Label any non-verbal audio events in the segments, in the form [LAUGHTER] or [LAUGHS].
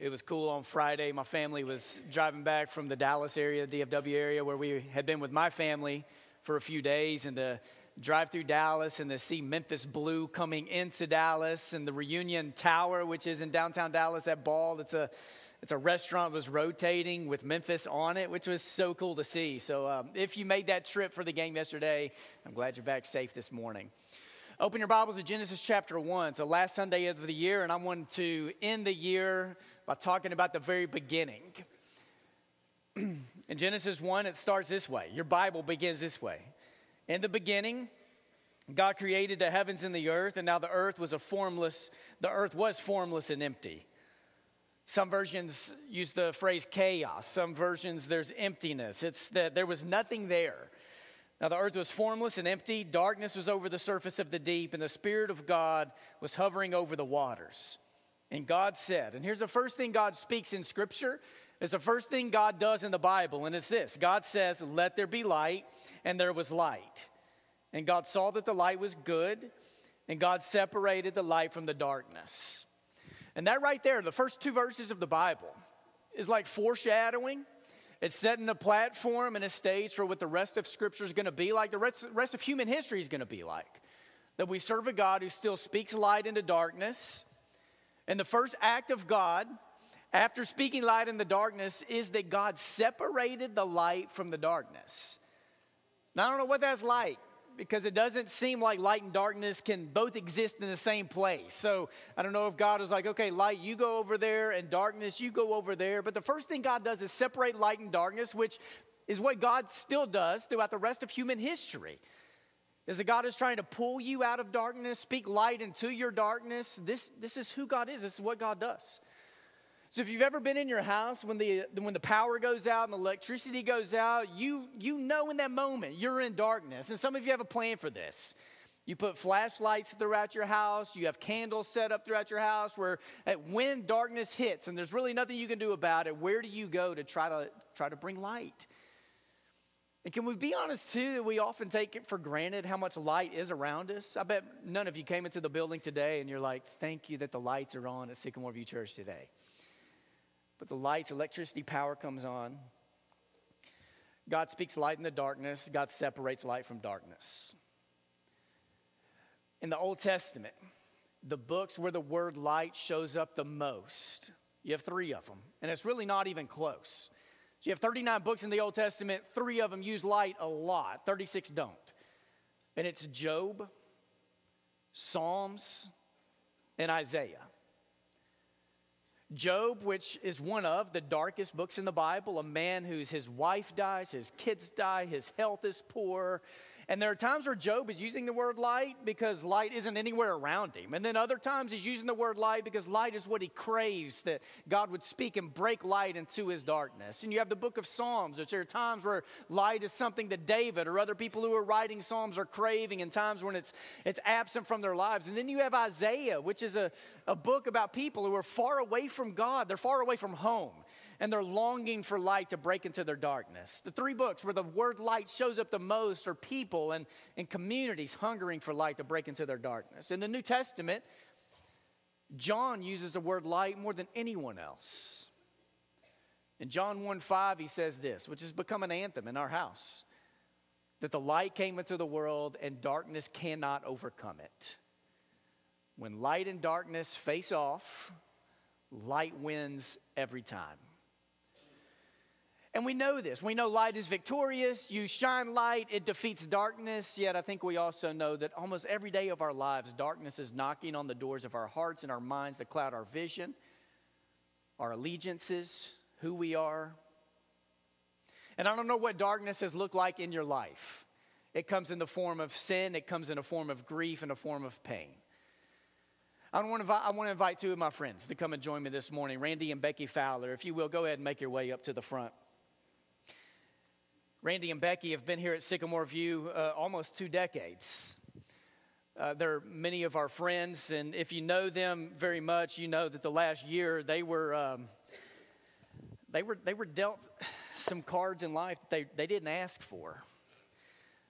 It was cool on Friday. My family was driving back from the Dallas area, DFW area, where we had been with my family for a few days, and to drive through Dallas and to see Memphis Blue coming into Dallas and the Reunion Tower, which is in downtown Dallas at Ball. It's a it's a restaurant was rotating with Memphis on it, which was so cool to see. So, um, if you made that trip for the game yesterday, I'm glad you're back safe this morning. Open your Bibles to Genesis chapter 1. It's the last Sunday of the year, and I want to end the year by talking about the very beginning. In Genesis 1, it starts this way. Your Bible begins this way. In the beginning, God created the heavens and the earth, and now the earth was a formless, the earth was formless and empty. Some versions use the phrase chaos. Some versions there's emptiness. It's that there was nothing there. Now the earth was formless and empty, darkness was over the surface of the deep, and the Spirit of God was hovering over the waters. And God said, and here's the first thing God speaks in Scripture. It's the first thing God does in the Bible, and it's this God says, Let there be light, and there was light. And God saw that the light was good, and God separated the light from the darkness. And that right there, the first two verses of the Bible, is like foreshadowing. It's setting a platform and a stage for what the rest of Scripture is going to be like, the rest, rest of human history is going to be like. That we serve a God who still speaks light into darkness and the first act of God after speaking light in the darkness is that God separated the light from the darkness. Now, I don't know what that's like because it doesn't seem like light and darkness can both exist in the same place. So I don't know if God is like, okay, light, you go over there, and darkness, you go over there. But the first thing God does is separate light and darkness, which is what God still does throughout the rest of human history is that God is trying to pull you out of darkness, speak light into your darkness. This, this is who God is, this is what God does. So if you've ever been in your house when the, when the power goes out and electricity goes out, you, you know in that moment you're in darkness. And some of you have a plan for this. You put flashlights throughout your house. You have candles set up throughout your house where eh, when darkness hits and there's really nothing you can do about it, where do you go to try to, try to bring light? And can we be honest too that we often take it for granted how much light is around us? I bet none of you came into the building today and you're like, thank you that the lights are on at Sycamore View Church today. But the lights, electricity, power comes on. God speaks light in the darkness, God separates light from darkness. In the Old Testament, the books where the word light shows up the most, you have three of them, and it's really not even close. So you have 39 books in the Old Testament, three of them use light a lot, 36 don't. And it's Job, Psalms, and Isaiah. Job, which is one of the darkest books in the Bible, a man whose his wife dies, his kids die, his health is poor, and there are times where Job is using the word light because light isn't anywhere around him. And then other times he's using the word light because light is what he craves, that God would speak and break light into his darkness. And you have the book of Psalms, which there are times where light is something that David or other people who are writing Psalms are craving, and times when it's, it's absent from their lives. And then you have Isaiah, which is a, a book about people who are far away from God, they're far away from home and they're longing for light to break into their darkness. The three books where the word light shows up the most are people and, and communities hungering for light to break into their darkness. In the New Testament, John uses the word light more than anyone else. In John 1 5, he says this, which has become an anthem in our house that the light came into the world and darkness cannot overcome it. When light and darkness face off, light wins every time. And we know this. We know light is victorious. You shine light, it defeats darkness. Yet I think we also know that almost every day of our lives, darkness is knocking on the doors of our hearts and our minds to cloud our vision, our allegiances, who we are. And I don't know what darkness has looked like in your life. It comes in the form of sin, it comes in a form of grief, and a form of pain. I want, to invite, I want to invite two of my friends to come and join me this morning, Randy and Becky Fowler. If you will, go ahead and make your way up to the front. Randy and Becky have been here at Sycamore View uh, almost two decades. Uh, they're many of our friends, and if you know them very much, you know that the last year they were um, they were they were dealt some cards in life that they, they didn't ask for.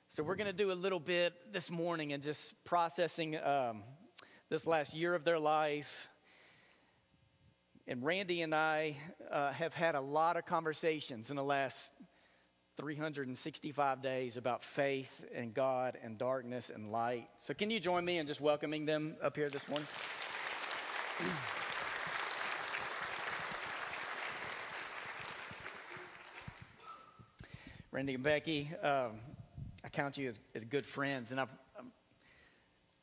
So we're going to do a little bit this morning and just processing um, this last year of their life And Randy and I uh, have had a lot of conversations in the last 365 days about faith and God and darkness and light. So, can you join me in just welcoming them up here this morning? Randy and Becky, um, I count you as, as good friends, and I've, um,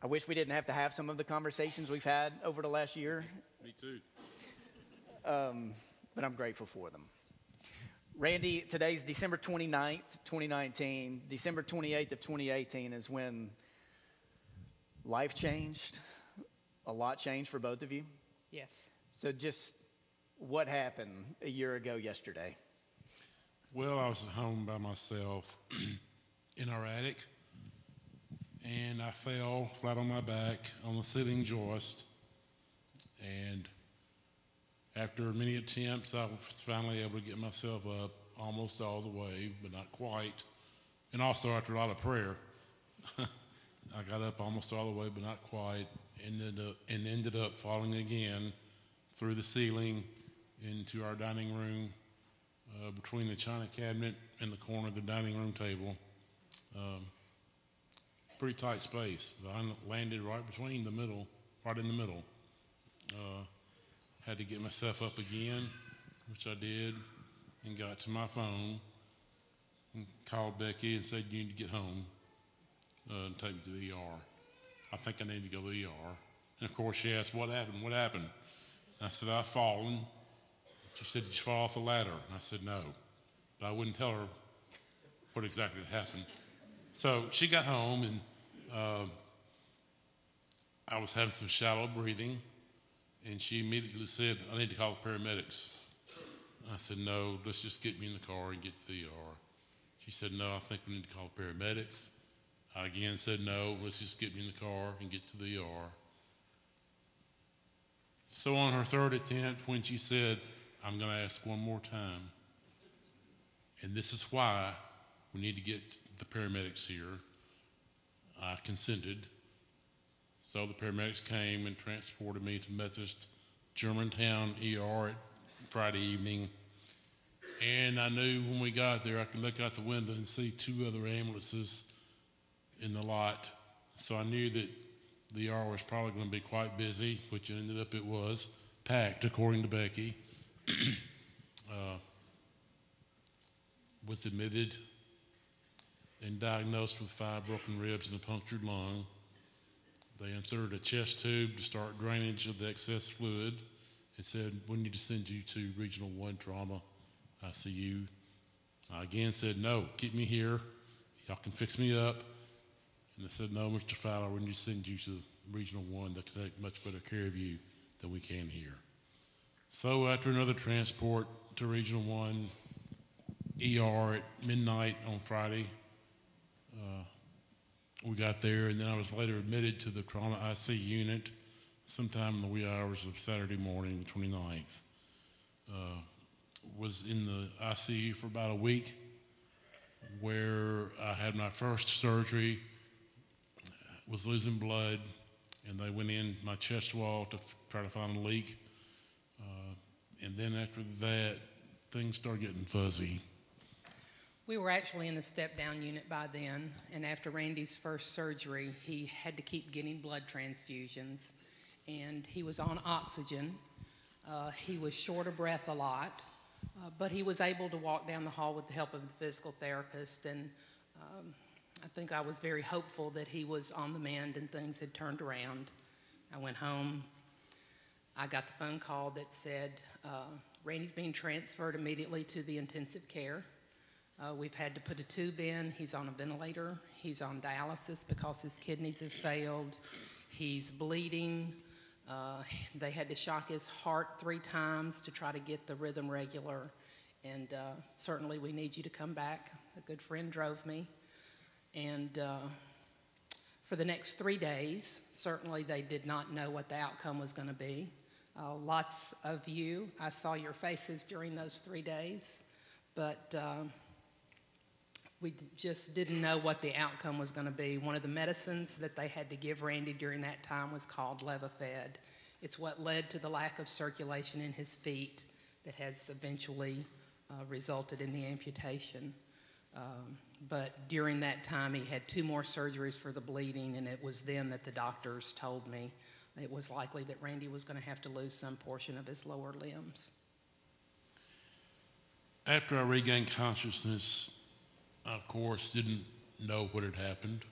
I wish we didn't have to have some of the conversations we've had over the last year. Me too. Um, but I'm grateful for them. Randy, today's December 29th, 2019. December 28th of 2018 is when life changed. A lot changed for both of you. Yes. So, just what happened a year ago yesterday? Well, I was at home by myself [CLEARS THROAT] in our attic, and I fell flat on my back on the ceiling joist. And after many attempts, I was finally able to get myself up almost all the way, but not quite. And also after a lot of prayer, [LAUGHS] I got up almost all the way, but not quite, ended up, and ended up falling again through the ceiling into our dining room uh, between the china cabinet and the corner of the dining room table. Um, pretty tight space. I landed right between the middle, right in the middle. Uh, had to get myself up again, which I did, and got to my phone and called Becky and said, You need to get home uh, and take me to the ER. I think I need to go to the ER. And of course, she asked, What happened? What happened? I said, I've fallen. She said, Did you fall off the ladder? And I said, No. But I wouldn't tell her what exactly happened. So she got home, and uh, I was having some shallow breathing, and she immediately said, I need to call the paramedics. I said, No, let's just get me in the car and get to the ER. She said, No, I think we need to call the paramedics. I again said, No, let's just get me in the car and get to the ER. So on her third attempt, when she said, I'm going to ask one more time, and this is why we need to get the paramedics here, I consented. So the paramedics came and transported me to Methodist Germantown ER Friday evening. And I knew when we got there, I could look out the window and see two other ambulances in the lot. So I knew that the ER was probably going to be quite busy, which ended up it was, packed, according to Becky. [CLEARS THROAT] uh, was admitted and diagnosed with five broken ribs and a punctured lung. They inserted a chest tube to start drainage of the excess fluid and said, We need to send you to Regional 1 Trauma ICU. I again said, No, keep me here. Y'all can fix me up. And they said, No, Mr. Fowler, we need to send you to Regional 1 that can take much better care of you than we can here. So after another transport to Regional 1 ER at midnight on Friday, uh, we got there, and then I was later admitted to the trauma IC unit sometime in the wee hours of Saturday morning, the 29th. Uh, was in the ICU for about a week, where I had my first surgery, was losing blood, and they went in my chest wall to f- try to find a leak. Uh, and then after that, things started getting fuzzy. We were actually in the step down unit by then, and after Randy's first surgery, he had to keep getting blood transfusions, and he was on oxygen. Uh, he was short of breath a lot, uh, but he was able to walk down the hall with the help of the physical therapist, and um, I think I was very hopeful that he was on the mend and things had turned around. I went home. I got the phone call that said uh, Randy's being transferred immediately to the intensive care. Uh, we've had to put a tube in. He's on a ventilator. He's on dialysis because his kidneys have failed. He's bleeding. Uh, they had to shock his heart three times to try to get the rhythm regular. And uh, certainly, we need you to come back. A good friend drove me. And uh, for the next three days, certainly they did not know what the outcome was going to be. Uh, lots of you, I saw your faces during those three days, but uh, we just didn't know what the outcome was going to be. One of the medicines that they had to give Randy during that time was called Levophed, It's what led to the lack of circulation in his feet that has eventually uh, resulted in the amputation. Um, but during that time, he had two more surgeries for the bleeding, and it was then that the doctors told me it was likely that Randy was going to have to lose some portion of his lower limbs. After I regained consciousness, I, of course, didn't know what had happened.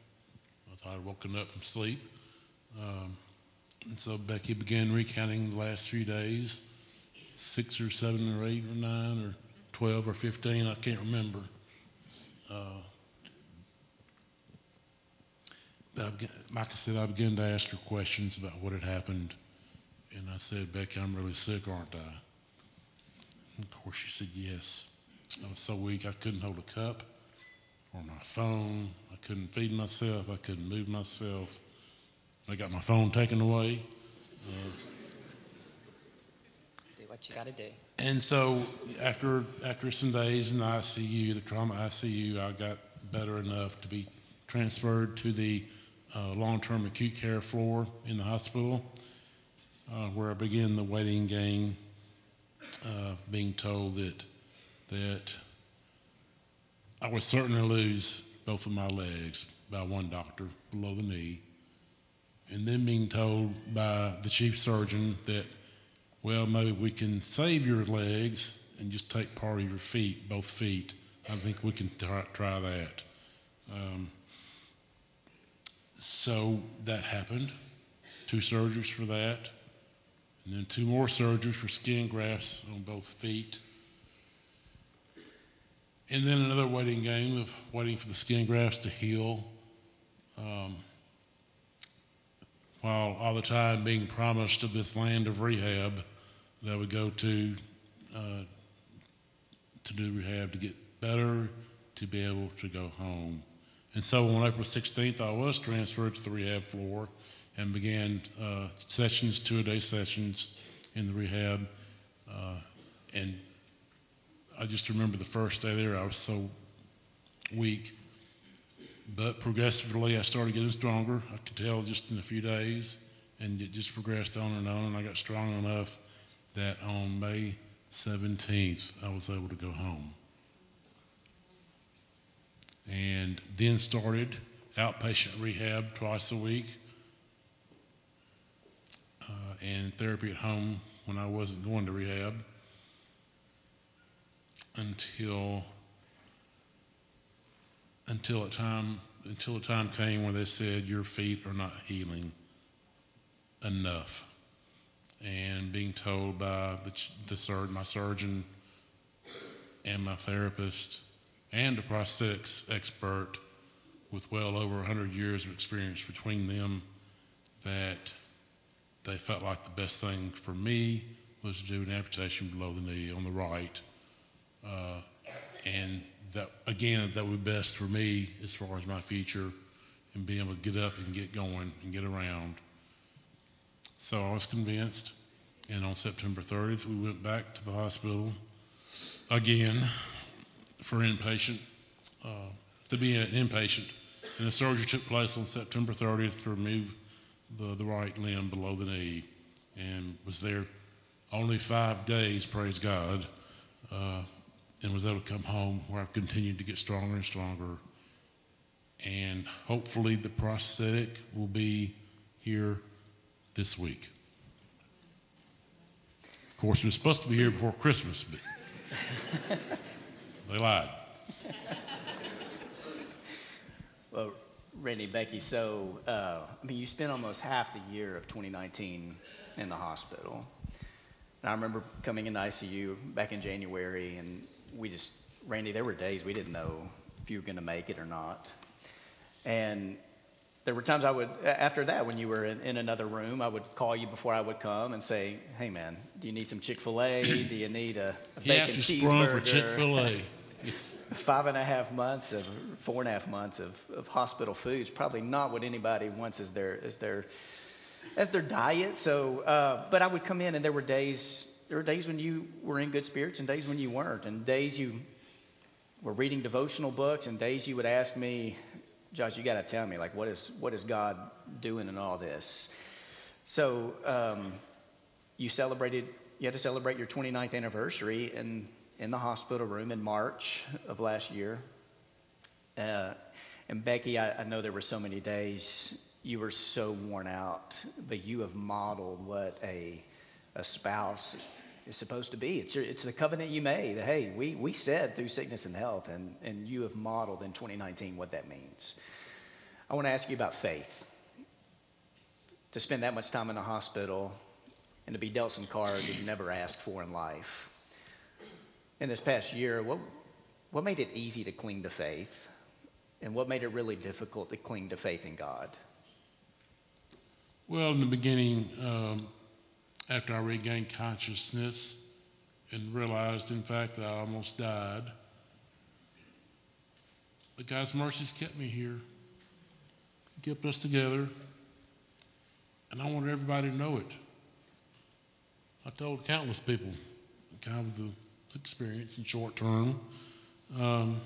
I thought I'd woken up from sleep. Um, and so Becky began recounting the last three days six or seven or eight or nine or 12 or 15, I can't remember. Uh, but I began, like I said, I began to ask her questions about what had happened. And I said, Becky, I'm really sick, aren't I? And of course, she said yes. I was so weak I couldn't hold a cup or my phone. I couldn't feed myself. I couldn't move myself. I got my phone taken away. Uh, Do what you got to do. and so after after some days in the ICU, the trauma ICU, I got better enough to be transferred to the uh, long-term acute care floor in the hospital, uh, where I began the waiting game, uh, being told that that I would certainly lose both of my legs by one doctor below the knee, and then being told by the chief surgeon that well, maybe we can save your legs and just take part of your feet, both feet. I think we can try, try that. Um, so that happened. Two surgeries for that, and then two more surgeries for skin grafts on both feet. And then another waiting game of waiting for the skin grafts to heal. Um, while all the time being promised of this land of rehab that I would go to uh, to do rehab to get better, to be able to go home. And so on April 16th, I was transferred to the rehab floor and began uh, sessions, two a day sessions in the rehab. Uh, and I just remember the first day there, I was so weak. But progressively, I started getting stronger. I could tell just in a few days, and it just progressed on and on. And I got strong enough that on May 17th, I was able to go home. And then started outpatient rehab twice a week uh, and therapy at home when I wasn't going to rehab until until a time until a time came when they said your feet are not healing enough and being told by the, the sur- my surgeon and my therapist and a prosthetics expert with well over 100 years of experience between them that they felt like the best thing for me was to do an amputation below the knee on the right. Uh, and that, again, that would be best for me as far as my future and being able to get up and get going and get around. So I was convinced, and on September 30th, we went back to the hospital again for inpatient, uh, to be an inpatient. And the surgery took place on September 30th to remove the, the right limb below the knee and was there only five days, praise God, uh, and was able to come home where I've continued to get stronger and stronger. And hopefully the prosthetic will be here this week. Of course, it was supposed to be here before Christmas, but they lied. Well, Randy, Becky, so, uh, I mean, you spent almost half the year of 2019 in the hospital. And I remember coming into ICU back in January, and we just, Randy, there were days we didn't know if you were going to make it or not. And there were times I would, after that, when you were in, in another room, I would call you before I would come and say, hey, man, do you need some Chick fil A? do you need a, a [CLEARS THROAT] He bacon sprung for? Chick fil A. five and a half months of four and a half months of, of hospital food is probably not what anybody wants as their as their as their diet. So, uh, but I would come in, and there were days there were days when you were in good spirits, and days when you weren't, and days you were reading devotional books, and days you would ask me, Josh, you got to tell me like what is what is God doing in all this? So. Um, you celebrated, you had to celebrate your 29th anniversary in, in the hospital room in March of last year. Uh, and Becky, I, I know there were so many days you were so worn out, but you have modeled what a, a spouse is supposed to be. It's, your, it's the covenant you made. Hey, we, we said through sickness and health, and, and you have modeled in 2019 what that means. I want to ask you about faith. To spend that much time in a hospital and to be dealt some cards you've never asked for in life. In this past year, what, what made it easy to cling to faith? And what made it really difficult to cling to faith in God? Well, in the beginning, um, after I regained consciousness and realized, in fact, that I almost died, but God's mercies kept me here, kept us together, and I wanted everybody to know it. I told countless people kind of the experience in short term. Um,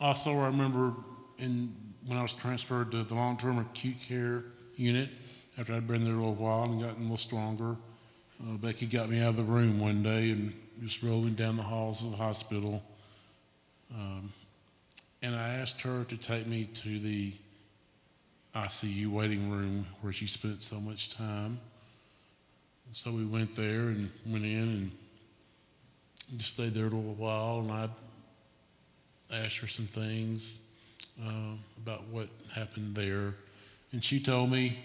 also, I remember in, when I was transferred to the long term acute care unit after I'd been there a little while and gotten a little stronger. Uh, Becky got me out of the room one day and just rolling down the halls of the hospital. Um, and I asked her to take me to the ICU waiting room where she spent so much time. So we went there and went in and just stayed there a little while. And I asked her some things uh, about what happened there. And she told me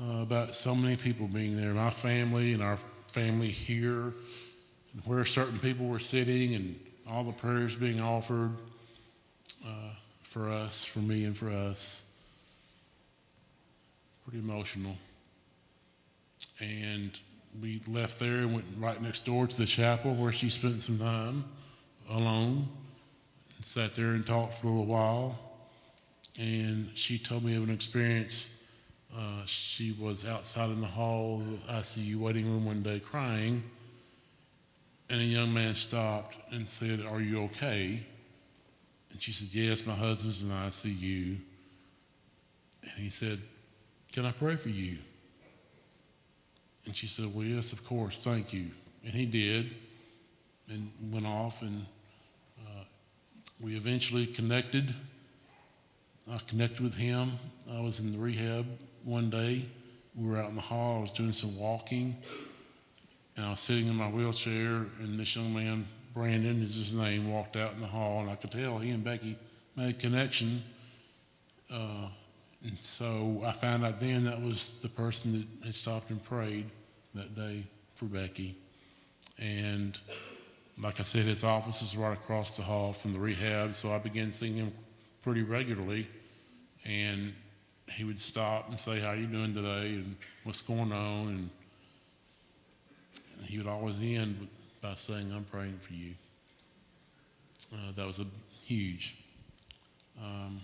uh, about so many people being there, my family and our family here, and where certain people were sitting, and all the prayers being offered uh, for us, for me, and for us. Pretty emotional. And we left there and went right next door to the chapel where she spent some time alone and sat there and talked for a little while and she told me of an experience. Uh, she was outside in the hall ICU waiting room one day crying, and a young man stopped and said, Are you okay? And she said, Yes, my husband's in the ICU. And he said, Can I pray for you? And she said, Well, yes, of course, thank you. And he did, and went off, and uh, we eventually connected I connected with him. I was in the rehab one day. We were out in the hall. I was doing some walking, and I was sitting in my wheelchair. And this young man, Brandon is his name, walked out in the hall, and I could tell he and Becky made a connection. Uh, and so I found out then that was the person that had stopped and prayed that day for Becky. And like I said, his office is right across the hall from the rehab, so I began seeing him pretty regularly and he would stop and say, "How you doing today?" and "What's going on?" and he would always end by saying, "I'm praying for you." Uh, that was a huge. Um,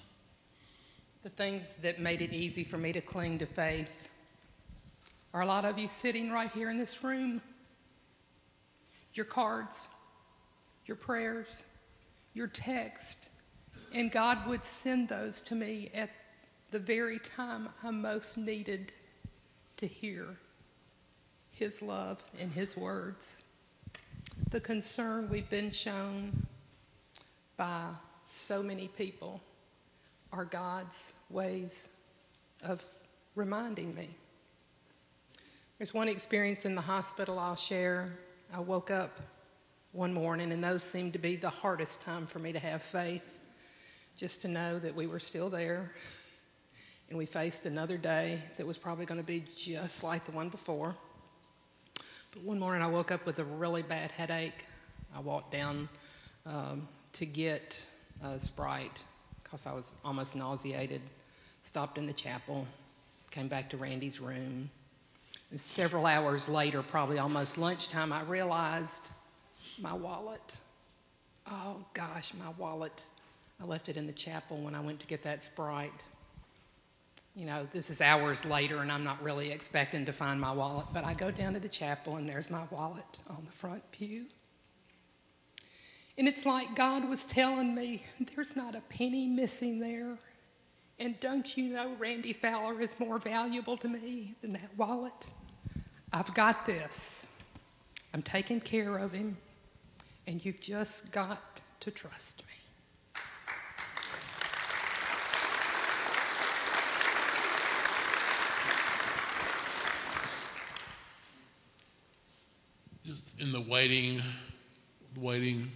the things that made it easy for me to cling to faith are a lot of you sitting right here in this room. Your cards, your prayers, your text, and God would send those to me at the very time I most needed to hear His love and His words. The concern we've been shown by so many people are God's ways of reminding me. There's one experience in the hospital I'll share. I woke up one morning, and those seemed to be the hardest time for me to have faith just to know that we were still there and we faced another day that was probably going to be just like the one before. But one morning I woke up with a really bad headache. I walked down um, to get a Sprite because I was almost nauseated, stopped in the chapel, came back to Randy's room. And several hours later, probably almost lunchtime, I realized my wallet. Oh gosh, my wallet I left it in the chapel when I went to get that Sprite. You know, this is hours later, and I'm not really expecting to find my wallet, but I go down to the chapel, and there's my wallet on the front pew. And it's like God was telling me, there's not a penny missing there. And don't you know Randy Fowler is more valuable to me than that wallet? I've got this. I'm taking care of him, and you've just got to trust me. Just in the waiting, waiting,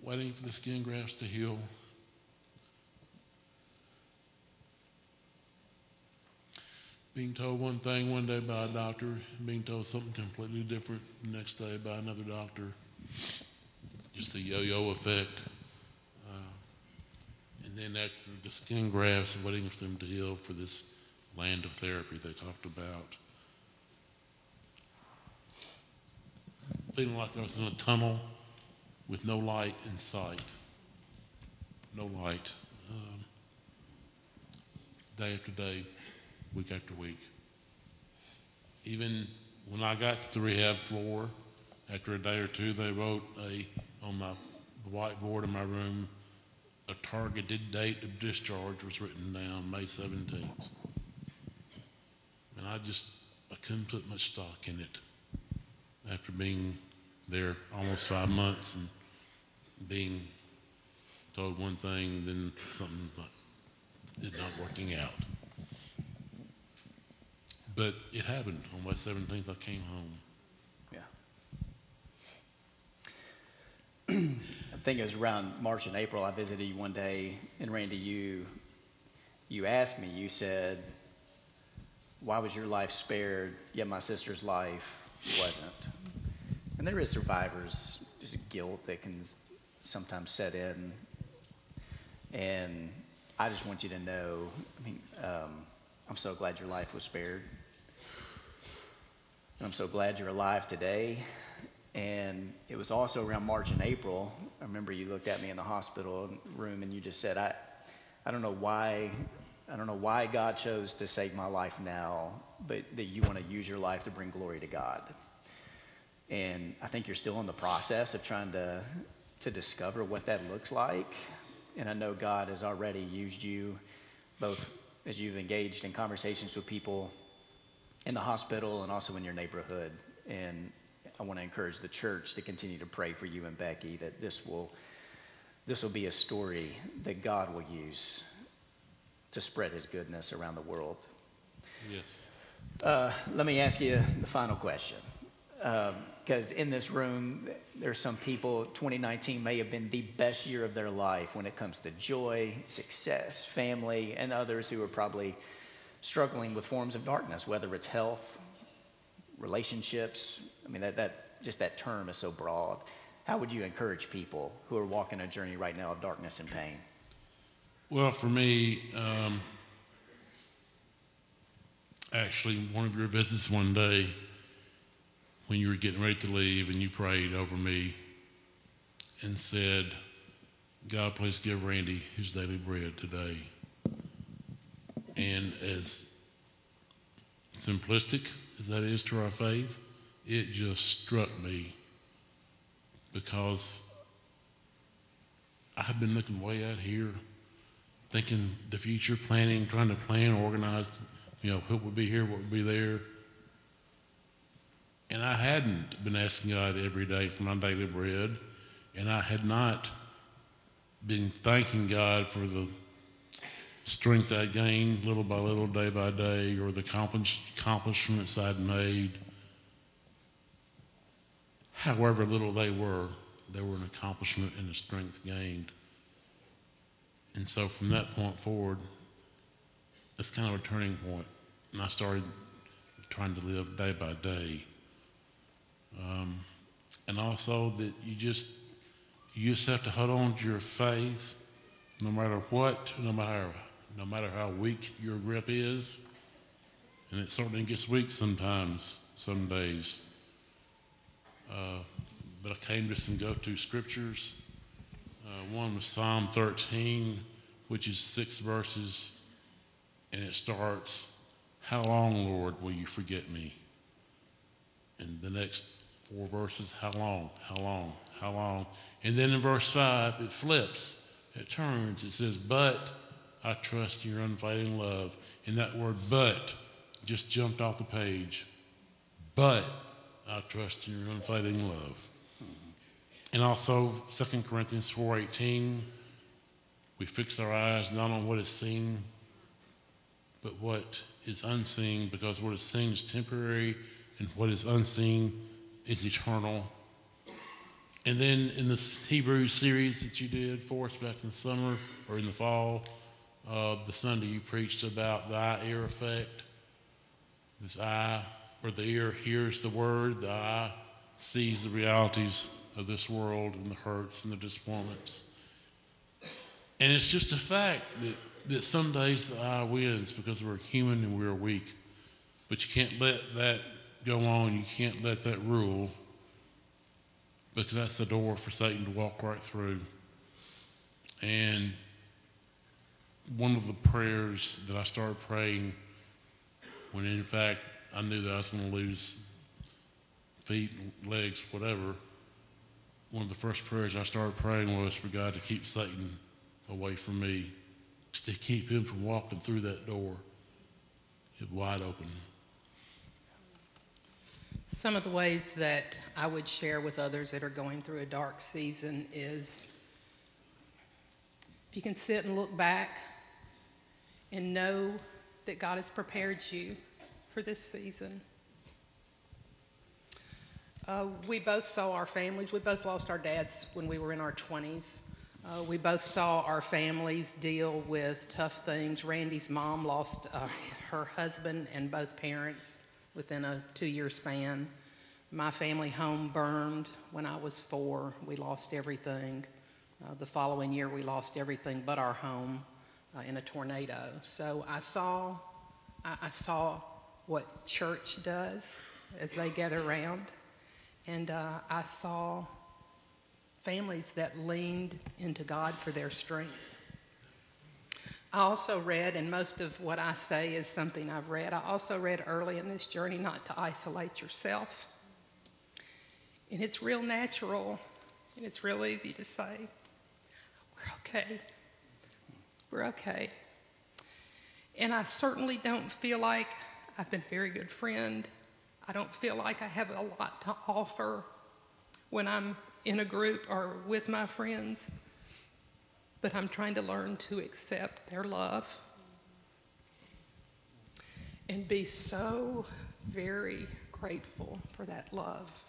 waiting for the skin grafts to heal. Being told one thing one day by a doctor, being told something completely different the next day by another doctor. Just the yo-yo effect. Uh, and then after the skin grafts, waiting for them to heal for this land of therapy they talked about. Feeling like I was in a tunnel with no light in sight. No light. Um, day after day, week after week. Even when I got to the rehab floor, after a day or two, they wrote a on my whiteboard in my room a targeted date of discharge was written down May 17th. And I just I couldn't put much stock in it after being there almost five months and being told one thing, then something did not working out. But it happened on May 17th. I came home. Yeah. [CLEARS THROAT] I think it was around March and April. I visited you one day, and Randy, you you asked me. You said, "Why was your life spared, yet my sister's life wasn't?" And there is survivors, just guilt that can sometimes set in. And I just want you to know, I mean, um, I'm so glad your life was spared. And I'm so glad you're alive today. And it was also around March and April. I remember you looked at me in the hospital room and you just said, I, I don't know why, I don't know why God chose to save my life now, but that you want to use your life to bring glory to God. And I think you're still in the process of trying to, to discover what that looks like. And I know God has already used you both as you've engaged in conversations with people in the hospital and also in your neighborhood. And I want to encourage the church to continue to pray for you and Becky that this will this will be a story that God will use to spread his goodness around the world. Yes. Uh, let me ask you the final question. Because in this room, there's some people, 2019 may have been the best year of their life when it comes to joy, success, family, and others who are probably struggling with forms of darkness, whether it's health, relationships. I mean, that, that just that term is so broad. How would you encourage people who are walking a journey right now of darkness and pain? Well, for me, um, actually, one of your visits one day when you were getting ready to leave and you prayed over me and said, God, please give Randy his daily bread today. And as simplistic as that is to our faith, it just struck me because I have been looking way out here, thinking the future, planning, trying to plan, organize, you know, what would be here, what would be there. And I hadn't been asking God every day for my daily bread, and I had not been thanking God for the strength I gained little by little, day by day, or the accomplishments I'd made. However little they were, they were an accomplishment and a strength gained. And so from that point forward, it's kind of a turning point. And I started trying to live day by day um, and also that you just you just have to hold on to your faith, no matter what, no matter no matter how weak your grip is. And it certainly gets weak sometimes, some days. Uh, but I came to some go-to scriptures. Uh, one was Psalm 13, which is six verses, and it starts, "How long, Lord, will you forget me?" And the next four verses. How long? How long? How long? And then in verse 5, it flips, it turns. It says, But I trust your unfailing love. And that word but just jumped off the page. But I trust in your unfailing love. And also 2 Corinthians 4:18, we fix our eyes not on what is seen, but what is unseen, because what is seen is temporary, and what is unseen is eternal. And then in this Hebrew series that you did for us back in the summer or in the fall, uh, the Sunday you preached about the eye ear effect. This eye, or the ear hears the word, the eye sees the realities of this world and the hurts and the disappointments. And it's just a fact that, that some days the eye wins because we're human and we're weak. But you can't let that go on. You can't let that rule because that's the door for Satan to walk right through. And one of the prayers that I started praying when, in fact, I knew that I was going to lose feet, legs, whatever, one of the first prayers I started praying was for God to keep Satan away from me, to keep him from walking through that door It wide open. Some of the ways that I would share with others that are going through a dark season is if you can sit and look back and know that God has prepared you for this season. Uh, we both saw our families, we both lost our dads when we were in our 20s. Uh, we both saw our families deal with tough things. Randy's mom lost uh, her husband and both parents within a two year span. My family home burned when I was four. We lost everything. Uh, the following year, we lost everything but our home uh, in a tornado. So I saw, I, I saw what church does as they gather around. And uh, I saw families that leaned into God for their strength. I also read, and most of what I say is something I've read, I also read early in this journey not to isolate yourself. And it's real natural, and it's real easy to say, we're okay. We're okay. And I certainly don't feel like I've been a very good friend. I don't feel like I have a lot to offer when I'm in a group or with my friends, but I'm trying to learn to accept their love and be so very grateful for that love.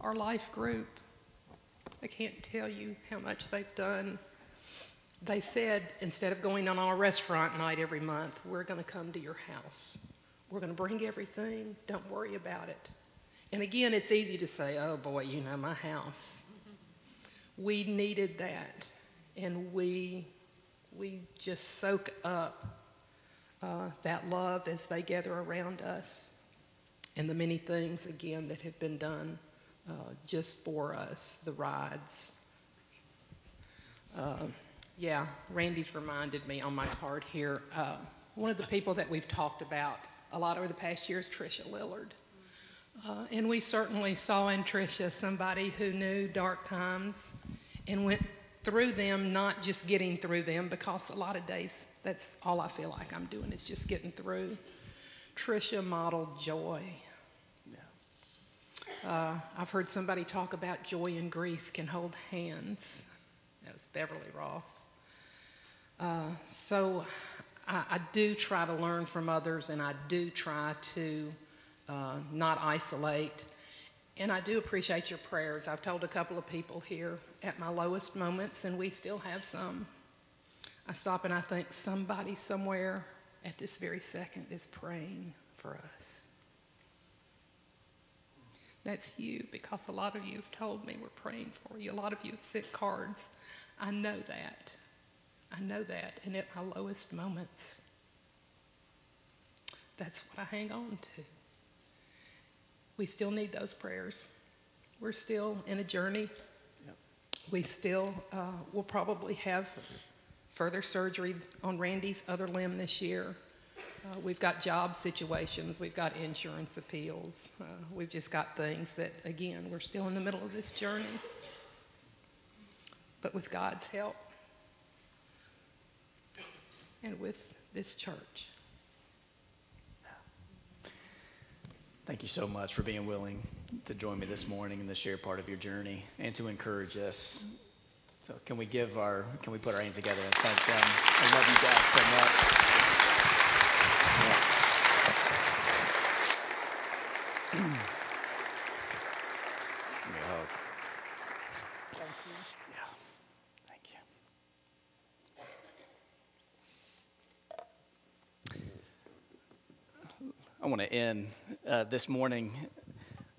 Our life group, I can't tell you how much they've done. They said instead of going on our restaurant night every month, we're going to come to your house. We're going to bring everything. Don't worry about it. And again, it's easy to say, oh boy, you know, my house. We needed that. And we, we just soak up uh, that love as they gather around us and the many things, again, that have been done uh, just for us the rides. Uh, yeah, Randy's reminded me on my card here. Uh, one of the people that we've talked about a lot over the past year is Tricia Lillard. Uh, and we certainly saw in Tricia somebody who knew dark times and went through them, not just getting through them, because a lot of days that's all I feel like I'm doing is just getting through. Tricia modeled joy. Uh, I've heard somebody talk about joy and grief can hold hands. That's Beverly Ross. Uh, so I, I, do try to learn from others and I do try to uh, not isolate. And I do appreciate your prayers. I've told a couple of people here at my lowest moments, and we still have some. I stop and I think somebody somewhere at this very second is praying for us. That's you because a lot of you have told me we're praying for you. A lot of you have sent cards. I know that. I know that. And at my lowest moments, that's what I hang on to. We still need those prayers. We're still in a journey. Yep. We still uh, will probably have further surgery on Randy's other limb this year. Uh, we've got job situations, we've got insurance appeals, uh, we've just got things that, again, we're still in the middle of this journey. But with God's help and with this church, Thank you so much for being willing to join me this morning and to share part of your journey and to encourage us. So can we give our, can we put our hands together and thank them? I love you guys so much. Yeah. Give me a hug. Thank you. Yeah, thank you. I want to end uh, this morning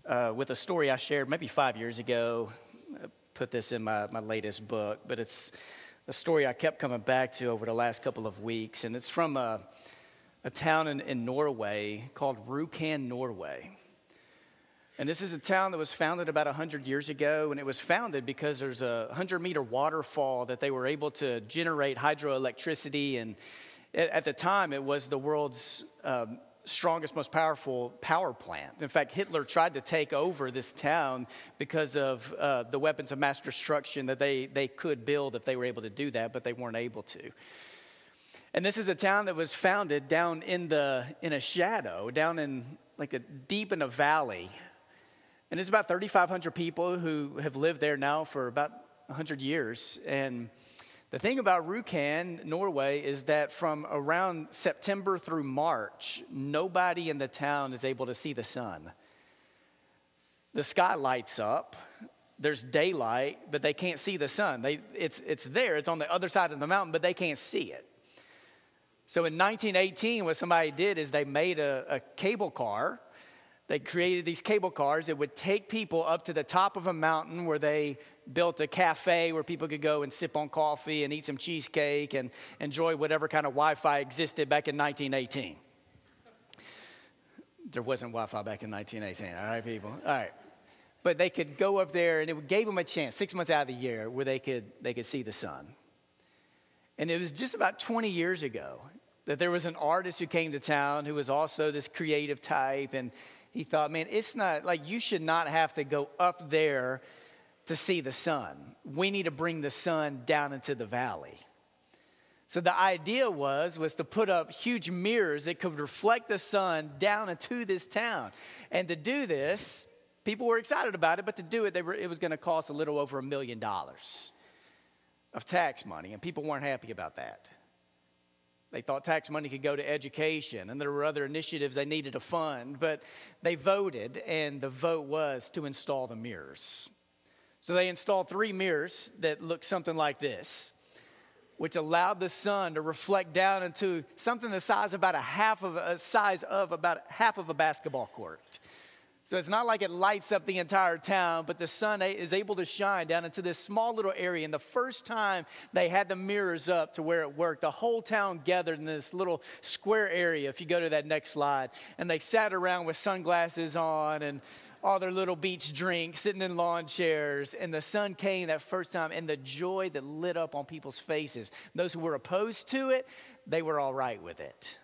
uh, with a story I shared maybe five years ago. I put this in my, my latest book, but it's a story I kept coming back to over the last couple of weeks, and it's from a, a town in, in Norway called Rjukan, Norway. And this is a town that was founded about 100 years ago, and it was founded because there's a 100 meter waterfall that they were able to generate hydroelectricity. And at the time, it was the world's um, strongest, most powerful power plant. In fact, Hitler tried to take over this town because of uh, the weapons of mass destruction that they, they could build if they were able to do that, but they weren't able to. And this is a town that was founded down in, the, in a shadow, down in like a deep in a valley and it's about 3,500 people who have lived there now for about 100 years. And the thing about Rjukan, Norway, is that from around September through March, nobody in the town is able to see the sun. The sky lights up, there's daylight, but they can't see the sun. They, it's, it's there, it's on the other side of the mountain, but they can't see it. So in 1918, what somebody did is they made a, a cable car they created these cable cars that would take people up to the top of a mountain where they built a cafe where people could go and sip on coffee and eat some cheesecake and enjoy whatever kind of Wi Fi existed back in 1918. There wasn't Wi Fi back in 1918, all right, people? All right. But they could go up there and it gave them a chance, six months out of the year, where they could, they could see the sun. And it was just about 20 years ago that there was an artist who came to town who was also this creative type. And he thought, man, it's not like you should not have to go up there to see the sun. We need to bring the sun down into the valley. So the idea was was to put up huge mirrors that could reflect the sun down into this town. And to do this, people were excited about it, but to do it, were, it was going to cost a little over a million dollars of tax money, and people weren't happy about that. They thought tax money could go to education, and there were other initiatives they needed to fund, but they voted, and the vote was to install the mirrors. So they installed three mirrors that looked something like this, which allowed the sun to reflect down into something the size about a half of a size of about half of a basketball court. So it's not like it lights up the entire town, but the sun is able to shine down into this small little area. And the first time they had the mirrors up to where it worked, the whole town gathered in this little square area. If you go to that next slide, and they sat around with sunglasses on and all their little beach drinks, sitting in lawn chairs, and the sun came that first time, and the joy that lit up on people's faces. Those who were opposed to it, they were all right with it.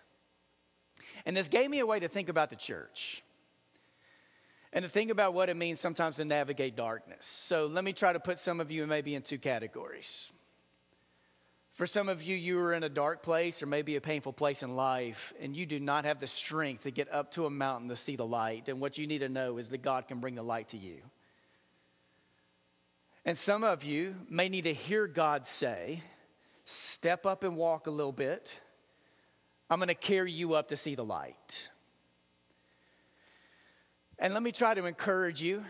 And this gave me a way to think about the church and to think about what it means sometimes to navigate darkness. So let me try to put some of you maybe in two categories. For some of you, you are in a dark place or maybe a painful place in life, and you do not have the strength to get up to a mountain to see the light. And what you need to know is that God can bring the light to you. And some of you may need to hear God say, Step up and walk a little bit. I'm going to carry you up to see the light. And let me try to encourage you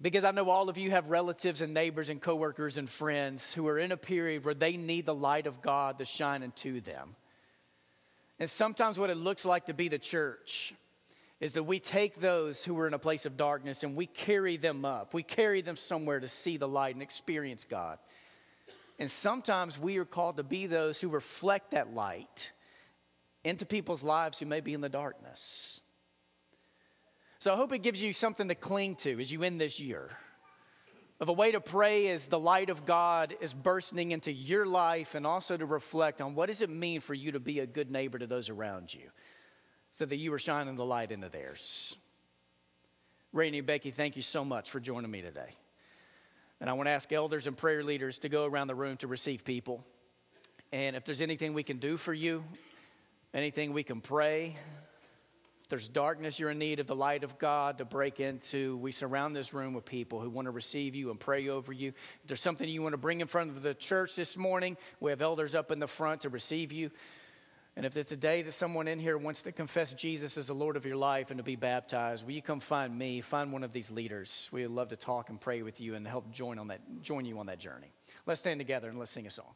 because I know all of you have relatives and neighbors and coworkers and friends who are in a period where they need the light of God to shine into them. And sometimes what it looks like to be the church is that we take those who are in a place of darkness and we carry them up. We carry them somewhere to see the light and experience God. And sometimes we are called to be those who reflect that light into people's lives who may be in the darkness. So I hope it gives you something to cling to as you end this year. Of a way to pray as the light of God is bursting into your life and also to reflect on what does it mean for you to be a good neighbor to those around you so that you are shining the light into theirs. Rainey and Becky, thank you so much for joining me today. And I want to ask elders and prayer leaders to go around the room to receive people. And if there's anything we can do for you, anything we can pray, If there's darkness you're in need of the light of God to break into, we surround this room with people who want to receive you and pray over you. If there's something you want to bring in front of the church this morning, we have elders up in the front to receive you. And if it's a day that someone in here wants to confess Jesus as the Lord of your life and to be baptized, will you come find me? Find one of these leaders. We would love to talk and pray with you and help join on that join you on that journey. Let's stand together and let's sing a song.